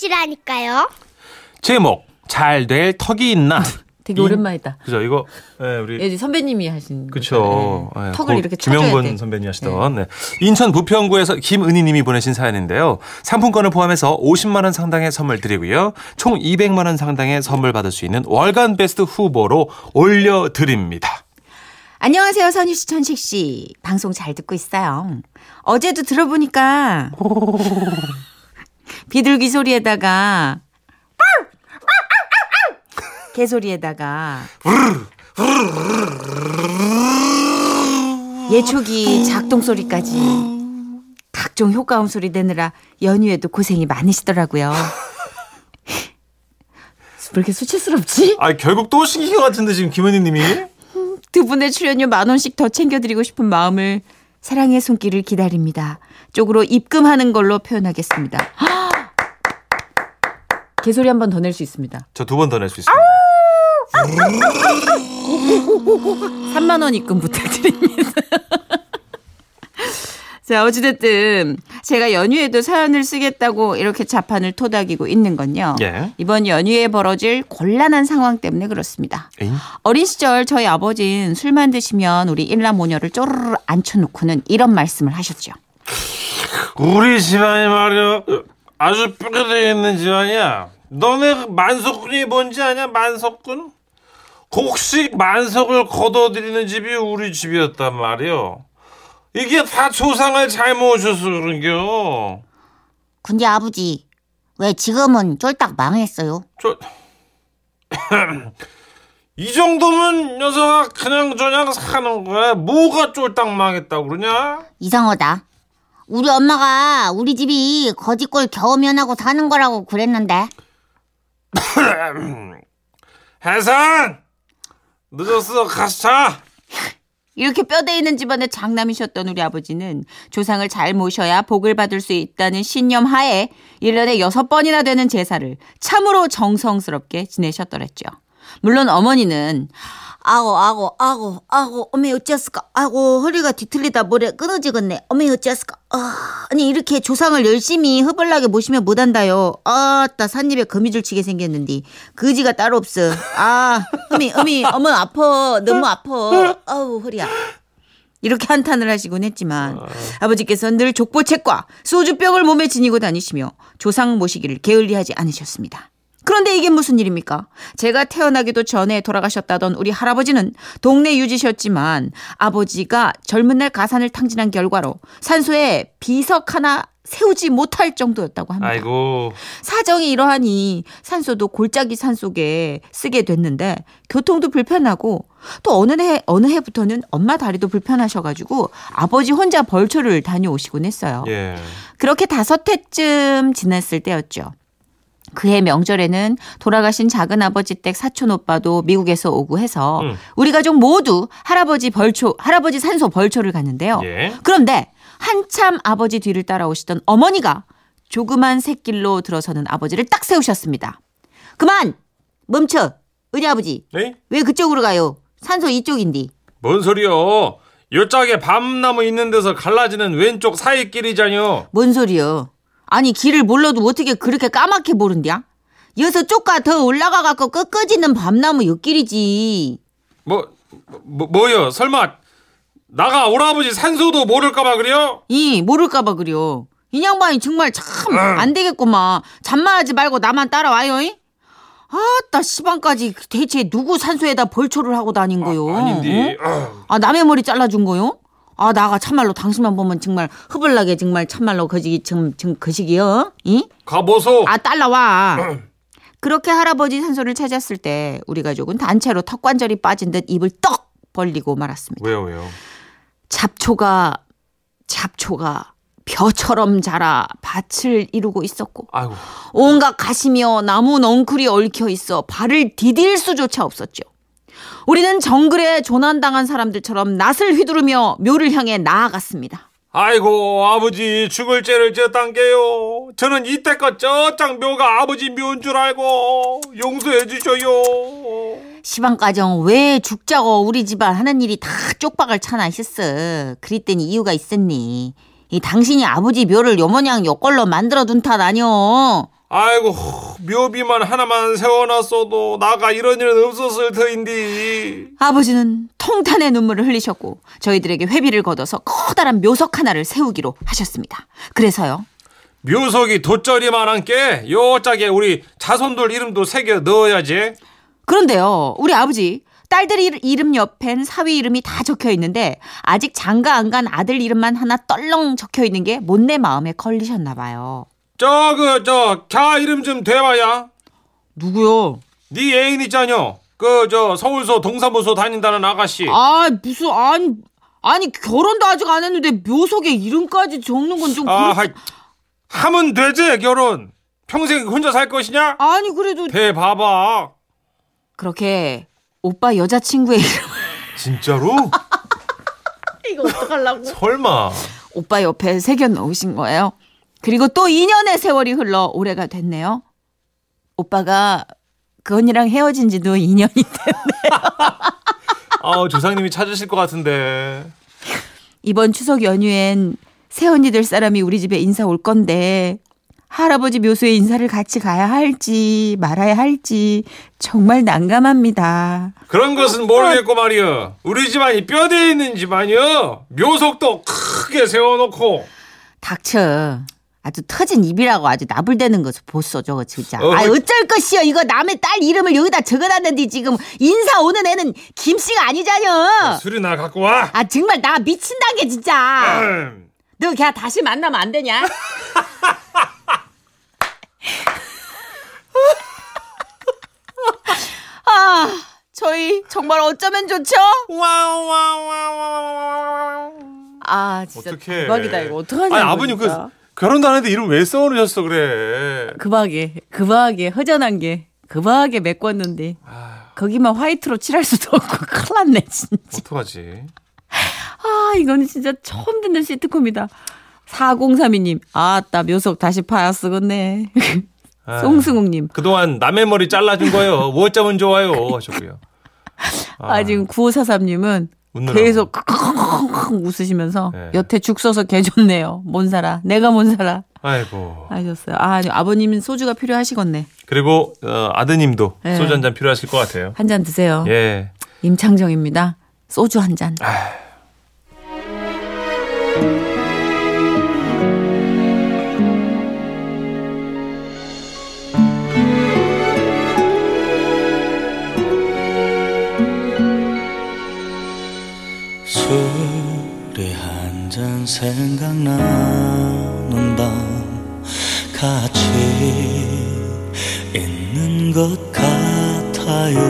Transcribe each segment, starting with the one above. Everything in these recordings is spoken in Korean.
씨라니까요. 제목 잘 될 턱이 있나? 되게 인- 오랜만이다. 그죠 이거 예, 우리 예, 선배님이 하신 그쵸. 거잖아요. 예, 턱을 고- 이렇게 돼. 선배님 하시던 네. 인천 부평구에서 김은희님이 보내신 사연인데요. 상품권을 포함해서 50만 원 상당의 선물 드리고요. 총 200만 원 상당의 선물 받을 수 있는 월간 베스트 후보로 올려드립니다. 안녕하세요, 선희 씨, 천식 씨. 방송 잘 듣고 있어요. 어제도 들어보니까 비둘기 소리에다가 개 소리에다가 예초기 작동 소리까지 각종 효과음 소리 내느라 연휴에도 고생이 많으시더라고요. 왜 이렇게 수치스럽지? 아 결국 또 시킨 것 같은데 지금 김은희님이 두 분의 출연료 만 원씩 더 챙겨드리고 싶은 마음을 사랑의 손길을 기다립니다. 쪽으로 입금하는 걸로 표현하겠습니다. 개소리 한 번 더 낼 수 있습니다. 저 두 번 더 낼 수 있습니다. 3만 원 입금 부탁드립니다. 자, 어찌됐든 제가 연휴에도 사연을 쓰겠다고 이렇게 자판을 토닥이고 있는 건요. 예. 이번 연휴에 벌어질 곤란한 상황 때문에 그렇습니다. 에잉? 어린 시절 저희 아버지는 술만 드시면 우리 일남모녀를 쪼르르 앉혀놓고는 이런 말씀을 하셨죠. 우리 집안이 말이야 아주 뼈가 되어 있는 집안이야. 너네 만석군이 뭔지 아냐? 만석군? 곡식 만석을 거둬들이는 집이 우리 집이었단 말이요. 이게 다 조상을 잘 모셔서 그런겨. 근데 아버지, 왜 지금은 쫄딱 망했어요? 저... 이 정도면 녀석아 그냥 저냥 사는 거야. 뭐가 쫄딱 망했다고 그러냐? 이상하다. 우리 엄마가 우리 집이 거지꼴 겨우 면하고 사는 거라고 그랬는데. 해산! 늦었어 가서 자! 이렇게 뼈대 있는 집안의 장남이셨던 우리 아버지는 조상을 잘 모셔야 복을 받을 수 있다는 신념 하에 1년에 6번이나 되는 제사를 참으로 정성스럽게 지내셨더랬죠. 물론 어머니는 아고 아고 아고 아고 어메 어찌했을까? 아고 허리가 뒤틀리다 모래 끊어지겠네. 어메 어찌했을까? 아, 아니 이렇게 조상을 열심히 허벌나게 모시면 못한다요. 아따 산입에 거미줄 치게 생겼는데 그지가 따로 없어. 아 어미 어미 어머 아파. 너무 아파. 아우 허리야. 이렇게 한탄을 하시곤 했지만 아버지께서는 늘 족보책과 소주병을 몸에 지니고 다니시며 조상 모시기를 게을리하지 않으셨습니다. 그런데 이게 무슨 일입니까? 제가 태어나기도 전에 돌아가셨다던 우리 할아버지는 동네 유지셨지만 아버지가 젊은 날 가산을 탕진한 결과로 산소에 비석 하나 세우지 못할 정도였다고 합니다. 아이고 사정이 이러하니 산소도 골짜기 산 속에 쓰게 됐는데 교통도 불편하고 또 어느 해 어느 해부터는 엄마 다리도 불편하셔가지고 아버지 혼자 벌초를 다녀오시곤 했어요. 예. 그렇게 다섯 해쯤 지났을 때였죠. 그해 명절에는 돌아가신 작은 아버지 댁 사촌 오빠도 미국에서 오고 해서 음. 우리 가족 모두 할아버지 벌초 할아버지 산소 벌초를 갔는데요. 예. 그런데 한참 아버지 뒤를 따라오시던 어머니가 조그만 새길로 들어서는 아버지를 딱 세우셨습니다. 그만! 멈춰! 은희 아버지, 에이? 왜 그쪽으로 가요? 산소 이쪽인디. 뭔 소리요? 요짝에 밤나무 있는 데서 갈라지는 왼쪽 사이길이잖요. 뭔 소리요? 아니, 길을 몰라도 어떻게 그렇게 까맣게 모른디야? 여기서 쪽가 더 올라가 갖고 끝까지는 밤나무 옆길이지. 뭐, 뭐 뭐요? 설마 나가 오라버지 산소도 모를까봐 그래요? 이, 모를까봐 그려. 이 양반이 정말 참 안 되겠구만. 잔말하지 말고 나만 따라와요. 이? 아따 시방까지 대체 누구 산소에다 벌초를 하고 다닌 거요? 아닌데. 어? 아 남의 머리 잘라준 거요? 아 나가 참말로 당신만 보면 정말 허벌나게 정말 참말로 거시기 정, 정 거시기요? 이? 가보소. 아 딸라와. 그렇게 할아버지 산소를 찾았을 때 우리 가족은 단체로 턱관절이 빠진 듯 입을 떡 벌리고 말았습니다. 왜요 왜요? 잡초가 잡초가 벼처럼 자라 밭을 이루고 있었고 아이고. 온갖 가시며 나무 넝쿨이 얽혀 있어 발을 디딜 수조차 없었죠. 우리는 정글에 조난당한 사람들처럼 낫을 휘두르며 묘를 향해 나아갔습니다. 아이고 아버지 죽을 죄를 졌단 게요. 저는 이때껏 저짱 묘가 아버지 묘인 줄 알고 용서해 주셔요. 시방가정 왜 죽자고 우리 집안 하는 일이 다 쪽박을 차나 했어. 그랬더니 이유가 있었니. 이 당신이 아버지 묘를 요모냥 요걸로 만들어 둔 탓 아니오. 아이고 묘비만 하나만 세워놨어도 나가 이런 일은 없었을 터인데 아버지는 통탄의 눈물을 흘리셨고 저희들에게 회비를 걷어서 커다란 묘석 하나를 세우기로 하셨습니다. 그래서요. 묘석이 돗자리만한 게 요짝에 우리 자손들 이름도 새겨 넣어야지 그런데요, 우리 아버지 딸들 이- 이름 옆엔 사위 이름이 다 적혀 있는데 아직 장가 안 간 아들 이름만 하나 떨렁 적혀 있는 게 못내 마음에 걸리셨나 봐요. 저그 저 갸 이름 좀 대봐야. 누구요? 네 애인 있잖여. 그 저 서울서 동사무소 다닌다는 아가씨. 아 무슨 아니 아니 결혼도 아직 안 했는데 묘석에 이름까지 적는 건 좀아 하이, 하면 되지 결혼. 평생 혼자 살 것이냐? 아니 그래도 대 봐봐. 그렇게 오빠 여자친구의 이름 진짜로? 이거 어떡하려고? 설마. 오빠 옆에 새겨 넣으신 거예요. 그리고 또 2년의 세월이 흘러 올해가 됐네요. 오빠가 그 언니랑 헤어진 지도 2년이 됐네. 아 조상님이 찾으실 것 같은데 이번 추석 연휴엔 새 언니 들 사람이 우리 집에 인사 올 건데 할아버지 묘소에 인사를 같이 가야 할지 말아야 할지 정말 난감합니다. 그런 것은 모르겠고 말이여 우리 집안이 뼈대에 있는 집안이여 묘석도 크게 세워놓고 닥쳐. 아주 터진 입이라고 아주 나불대는 것을 보소 저거 진짜. 어, 아 뭐- 어쩔 것이여 이거 남의 딸 이름을 여기다 적어놨는데 지금 인사 오는 애는 김 씨가 아니잖여. 술이 나 갖고 와 아 정말 나 미친다게 진짜. 음. 너 걔 다시 만나면 안 되냐? 아 저희 정말 어쩌면 좋죠? 와와와와와 아 진짜 어떡해 대박이다 이거 어떡하냐 아니 아버님 그 결혼도 안 했는데 이름 왜 써놓으셨어 그래? 급하게 급하게 허전한 게 급하게 메꿨는데 거기만 화이트로 칠할 수도 없고 큰일 났네 진짜. 어떡하지? 아 이거는 진짜 처음 듣는 시트콤이다. 4032님 아따 묘석 다시 파야 쓰겠네. 아, 송승욱님. 그동안 남의 머리 잘라준 거요. 뭐 어쩌면 좋아요? 하셨고요. 아, 지금 9543님은 웃느라고. 계속 웃으시면서 네. 여태 죽 써서 개 좋네요. 뭔 살아. 내가 뭔 살아. 아이고 하셨어요. 아, 아버님은 소주가 필요하시겠네. 그리고 어, 아드님도 네. 소주 한 잔 필요하실 것 같아요 한 잔 드세요. 예 임창정입니다. 소주 한 잔. 술이 한 잔 생각나는 밤 같이 있는 것 같아요.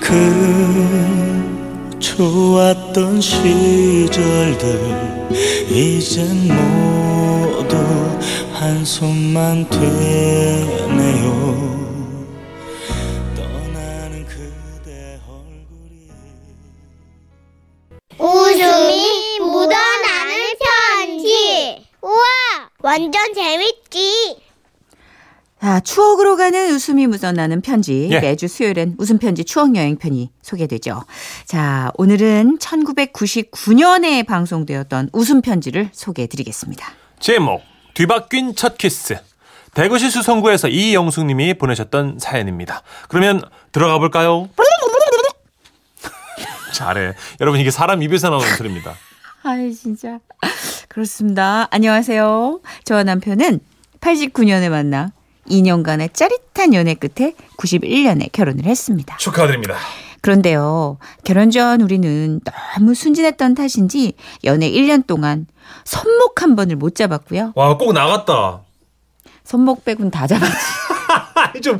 그 좋았던 시절들 이젠 모두 한숨만 되네요 완전 재밌지. 자, 추억으로 가는 웃음이 묻어나는 편지. 예. 매주 수요일엔 웃음 편지 추억 여행 편이 소개되죠. 자, 오늘은 1999년에 방송되었던 웃음 편지를 소개해 드리겠습니다. 제목 뒤바뀐 첫 키스 대구시 수성구에서 이영숙 님이 보내셨던 사연입니다. 그러면 들어가 볼까요? 잘해. 여러분 이게 사람 입에서 나오는 소리입니다. 아이 진짜 그렇습니다. 안녕하세요. 저와 남편은 89년에 만나 2년간의 짜릿한 연애 끝에 91년에 결혼을 했습니다. 축하드립니다. 그런데요. 결혼 전 우리는 너무 순진했던 탓인지 연애 1년 동안 손목 한 번을 못 잡았고요. 와 꼭 나갔다. 손목 빼곤 다 잡았지. 좀,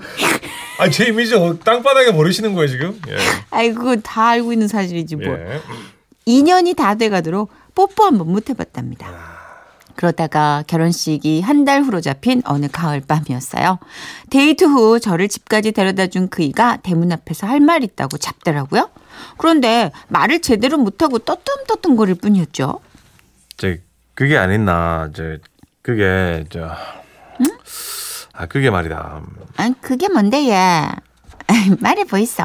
아니 제 이미지 어, 땅바닥에 버리시는 거예요 지금? 예. 아이고 다 알고 있는 사실이지 뭐. 예. 2년이 다 돼가도록 뽀뽀 한번 못 해봤답니다. 그러다가 결혼식이 한 달 후로 잡힌 어느 가을 밤이었어요. 데이트 후 저를 집까지 데려다 준 그이가 대문 앞에서 할 말 있다고 잡더라고요. 그런데 말을 제대로 못하고 떠뚱떠뚱거릴 뿐이었죠. 저 그게 아니나 저 그게 저. 아 그게 말이다. 아, 그게 뭔데, 얘. 말해 보이소.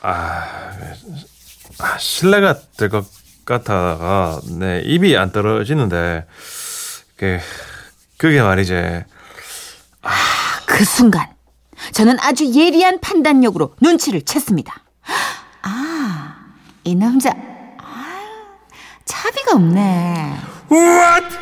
아, 실례가 될 것 같아가 내 입이 안 떨어지는데 그 그게 말이지 그 순간 저는 아주 예리한 판단력으로 눈치를 챘습니다. 아, 이 남자 아, 차비가 없네. What?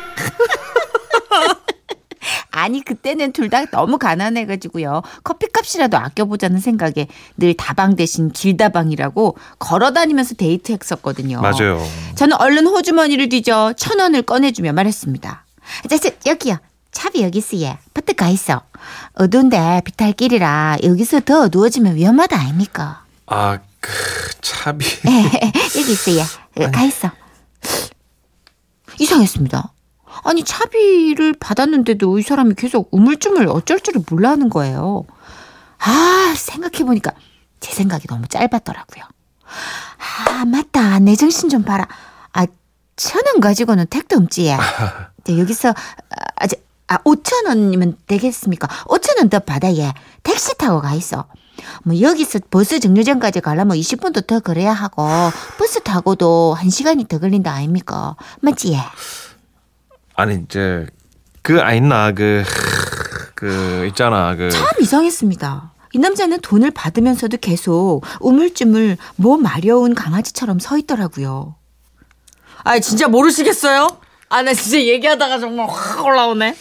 아니 그때는 둘 다 너무 가난해가지고요 커피값이라도 아껴보자는 생각에 늘 다방 대신 길다방이라고 걸어다니면서 데이트했었거든요. 맞아요. 저는 얼른 호주머니를 뒤져 천 원을 꺼내주며 말했습니다. 자, 자, 여기요. 차비 여기 있어요. 버뜩 가 있어. 어두운데 비탈 길이라 여기서 더 어두워지면 위험하다 아닙니까? 아, 그 차비. 여기 있어요. 어, 가 있어. 이상했습니다. 아니 차비를 받았는데도 이 사람이 계속 우물쭈물 어쩔 줄을 몰라 하는 거예요. 아 생각해보니까 제 생각이 너무 짧았더라고요. 아 맞다 내 정신 좀 봐라. 아 천 원 가지고는 택도 없지. 네, 여기서 아, 저, 아 5천 원이면 되겠습니까? 5천 원 더 받아 얘. 택시 타고 가 있어. 뭐 여기서 버스 정류장까지 가려면 20분도 더 걸어야 하고 버스 타고도 1시간이 더 걸린다 아닙니까? 맞지? 얘? 아니 이제 그 아있나 그. 그 있잖아 그 참 이상했습니다. 이 남자는 돈을 받으면서도 계속 우물쭈물 뭐 마려운 강아지처럼 서 있더라고요. 아 진짜 모르시겠어요? 아 나 진짜 얘기하다가 정말 확 올라오네.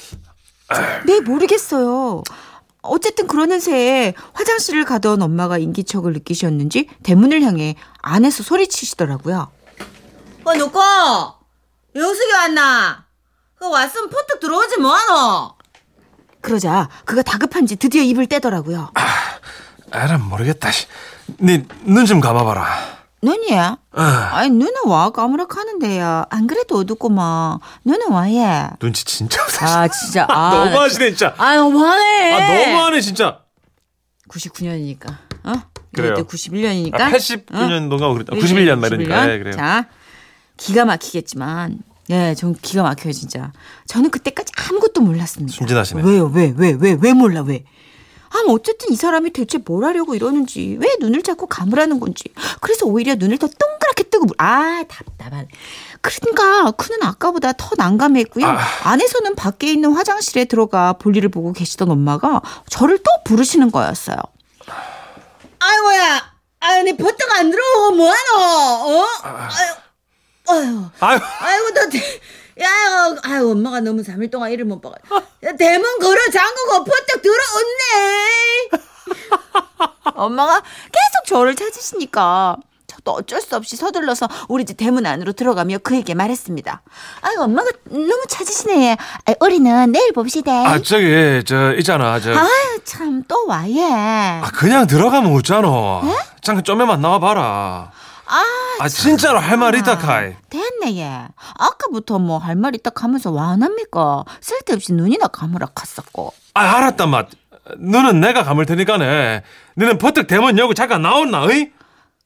네 모르겠어요. 어쨌든 그러는 새에 화장실을 가던 엄마가 인기척을 느끼셨는지 대문을 향해 안에서 소리치시더라고요. 어 누구? 영숙이 왔나? 그 왔으면 퍼뜩 들어오지 뭐하노? 그러자 그가 다급한지 드디어 입을 떼더라고요. 에라 모르겠다 니눈 좀 감아봐라 눈이야? 아, 아니 눈은 와 까무락하는데요. 안 그래도 어둡구만. 눈은 와예. 눈치 진짜 없다 아 진짜 아 너무하시네 진짜 아 너무하네. 아 너무하네 진짜 99년이니까 어? 그래요. 이때 91년이니까 아, 89년도인가 그랬다 91년 말이니까 네, 그래요 자 기가 막히겠지만 예, 전 기가 막혀요 진짜. 저는 그때까지 아무것도 몰랐습니다. 순진하시네. 왜요? 왜? 왜? 왜? 왜 몰라? 왜? 아, 뭐 어쨌든 이 사람이 대체 뭘 하려고 이러는지, 왜 눈을 자꾸 감으라는 건지. 그래서 오히려 눈을 더 동그랗게 뜨고, 물- 아, 답답한. 그러니까 그는 아까보다 더 난감했고요. 아. 안에서는 밖에 있는 화장실에 들어가 볼일을 보고 계시던 엄마가 저를 또 부르시는 거였어요. 아이고야, 내 버튼 안 들어오고 뭐하노? 어? 아유, 아유. 아유 아이고 너 대, 야, 아유 엄마가 너무 3일 동안 일을 못 봐가. 야, 대문 걸어 잠그고 퍼뜩 들어온네. 엄마가 계속 저를 찾으시니까 저도 어쩔 수 없이 서둘러서 우리 집 대문 안으로 들어가며 그에게 말했습니다. 아유 엄마가 너무 찾으시네. 아이, 우리는 내일 봅시다. 아 저기 저 있잖아 저 아유 참 또 와 예. 아, 그냥 들어가면 웃잖아. 잠깐 좀만 나와봐라. 아, 아, 진짜로 할말 있다, 카이. 됐네 얘. 아까부터 뭐 할말 있다 하면서 와 합니까? 쓸데없이 눈이나 감으라 갔었고. 아, 알았다, 맛. 너는 내가 감을 테니까네. 너는 버뜩 대문 열고 잠깐 나온나, 어이?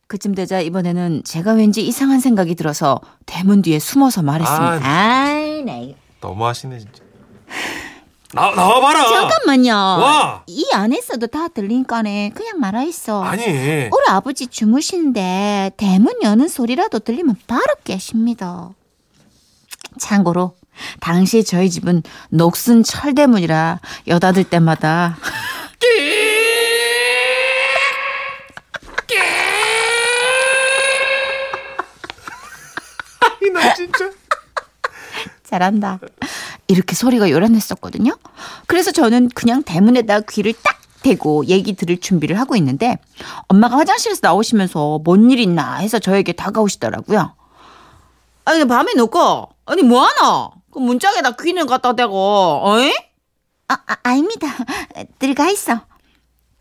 그쯤 되자 이번에는 제가 왠지 이상한 생각이 들어서 대문 뒤에 숨어서 말했습니다. 아이, 나 이거. 너무 하시네, 진짜. 나, 나와봐라. 잠깐만요. 와. 이 안에서도 다 들리니까네. 그냥 말아 있어. 아니. 우리 아버지 주무시는데 대문 여는 소리라도 들리면 바로 깨십니다. 참고로 당시 저희 집은 녹슨 철대문이라 여닫을 때마다 나 진짜. 잘한다. 이렇게 소리가 요란했었거든요. 그래서 저는 그냥 대문에다 귀를 딱 대고 얘기 들을 준비를 하고 있는데 엄마가 화장실에서 나오시면서 뭔 일 있나 해서 저에게 다가오시더라고요. 아니 밤에 놓고 아니 뭐하나? 그 문짝에다 귀는 갖다 대고 어이? 아, 아 아닙니다. 들어가 있어.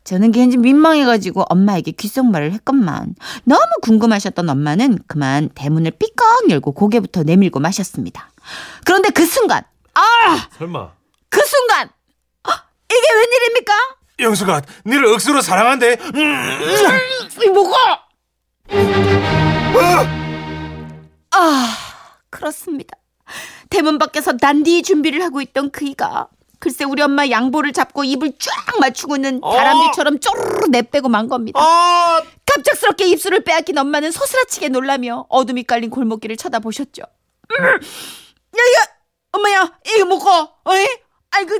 저는 괜히 민망해가지고 엄마에게 귓속말을 했건만 너무 궁금하셨던 엄마는 그만 대문을 삐걱 열고 고개부터 내밀고 마셨습니다. 그런데 그 순간 아! 설마. 그 순간 아, 이게 웬일입니까? 영수가 니를 억수로 사랑한대. 음. 이 뭐가? 아 그렇습니다. 대문 밖에서 단디 준비를 하고 있던 그이가 글쎄 우리 엄마 양보를 잡고 입을 쫙 맞추고는 다람쥐처럼 쪼르르 내빼고 만 겁니다. 아, 갑작스럽게 입술을 빼앗긴 엄마는 소스라치게 놀라며 어둠이 깔린 골목길을 쳐다보셨죠. 음, 야, 야, 엄마야, 이거 먹고, 어이? 아이, 그,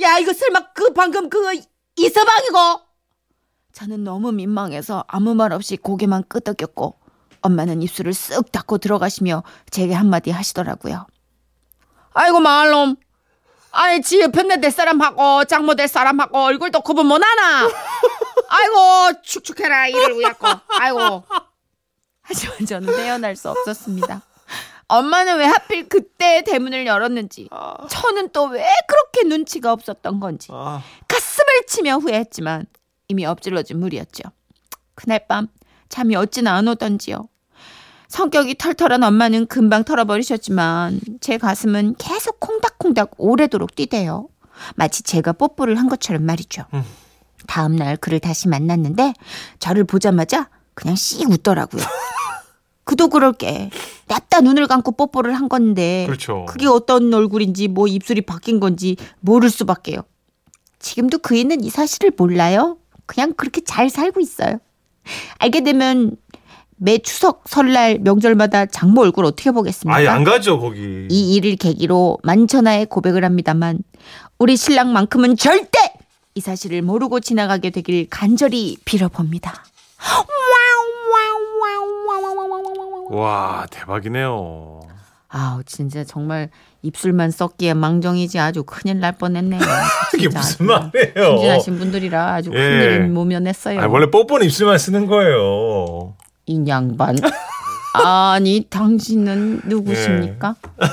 야 이거 설마 그 방금 그거 이서방이고? 저는 너무 민망해서 아무 말 없이 고개만 끄덕였고 엄마는 입술을 쓱 닫고 들어가시며 제게 한마디 하시더라고요. 아이고 마을놈. 아이 지 옆에 될 사람하고 장모 될 사람하고 얼굴도 구분 못하나? 아이고 축축해라 이를 우야고 아이고. 하지만 저는 떼어날 수 없었습니다. 엄마는 왜 하필 그때 대문을 열었는지 저는 또 왜 그렇게 눈치가 없었던 건지 아, 가슴을 치며 후회했지만 이미 엎질러진 물이었죠. 그날 밤 잠이 어찌나 안 오던지요. 성격이 털털한 엄마는 금방 털어버리셨지만 제 가슴은 계속 콩닥콩닥 오래도록 뛰대요. 마치 제가 뽀뽀를 한 것처럼 말이죠. 음. 다음 날 그를 다시 만났는데 저를 보자마자 그냥 씩 웃더라고요. 그도 그럴 게 냅다 눈을 감고 뽀뽀를 한 건데 그렇죠. 그게 어떤 얼굴인지 뭐 입술이 바뀐 건지 모를 수밖에요. 지금도 그이는 이 사실을 몰라요. 그냥 그렇게 잘 살고 있어요. 알게 되면 매 추석, 설날, 명절마다 장모 얼굴 어떻게 보겠습니까? 아예 안 가죠 거기. 이 일을 계기로 만천하에 고백을 합니다만 우리 신랑만큼은 절대 이 사실을 모르고 지나가게 되길 간절히 빌어봅니다. 와 대박이네요. 아우 진짜 정말 입술만 썩기에 망정이지 아주 큰일 날 뻔했네요. 이게 무슨 말이에요? 순진하신 분들이라 아주 예. 큰일 모면했어요. 아, 원래 뽀뽀는 입술만 쓰는 거예요. 이 양반. 아니 당신은 누구십니까? 예.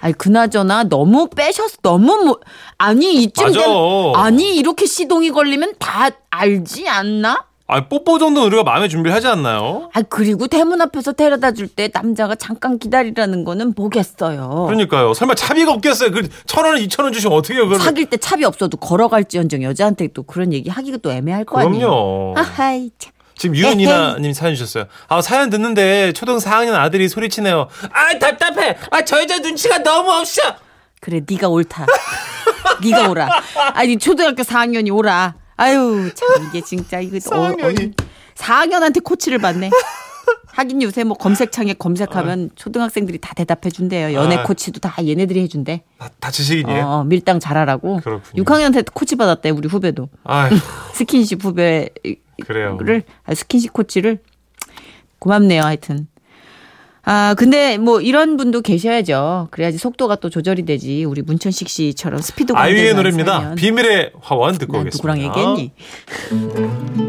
아니 그나저나 너무 빼셨어. 너무 뭐 아니 이쯤. 되면 아니 이렇게 시동이 걸리면 다 알지 않나? 아 뽀뽀 정도는 우리가 마음의 준비를 하지 않나요? 아 그리고 대문 앞에서 데려다 줄 때 남자가 잠깐 기다리라는 거는 보겠어요. 그러니까요. 설마 차비가 없겠어요. 그 천 원, 이천 원 주시면 어떻게 해요? 그걸? 사귈 때 차비 없어도 걸어갈지언정 여자한테 또 그런 얘기 하기가 또 애매할 거 아니에요. 그럼요. 아하이 참. 지금 유은이나님 사연 주셨어요. 아 사연 듣는데 초등 4학년 아들이 소리치네요. 아 답답해. 아 저 여자 눈치가 너무 없어. 그래 네가 옳다. 네가 오라. 아니 초등학교 4학년이 오라. 아유 참 이게 진짜 이거 4학년이. 4학년한테 코치를 받네. 하긴 요새 뭐 검색창에 검색하면 초등학생들이 다 대답해 준대요. 연애 아. 코치도 다 얘네들이 해 준대. 다, 다치시긴이에요. 어, 밀당 잘하라고. 그렇군요. 6학년한테 코치 받았대 우리 후배도. 아휴 스킨십 후배를 그래요. 아, 스킨십 코치를 고맙네요 하여튼. 아 근데 뭐 이런 분도 계셔야죠. 그래야지 속도가 또 조절이 되지. 우리 문천식 씨처럼 스피드 아이유의 노래입니다. 비밀의 화원 듣고 난 오겠습니다. 누구랑 얘기했니?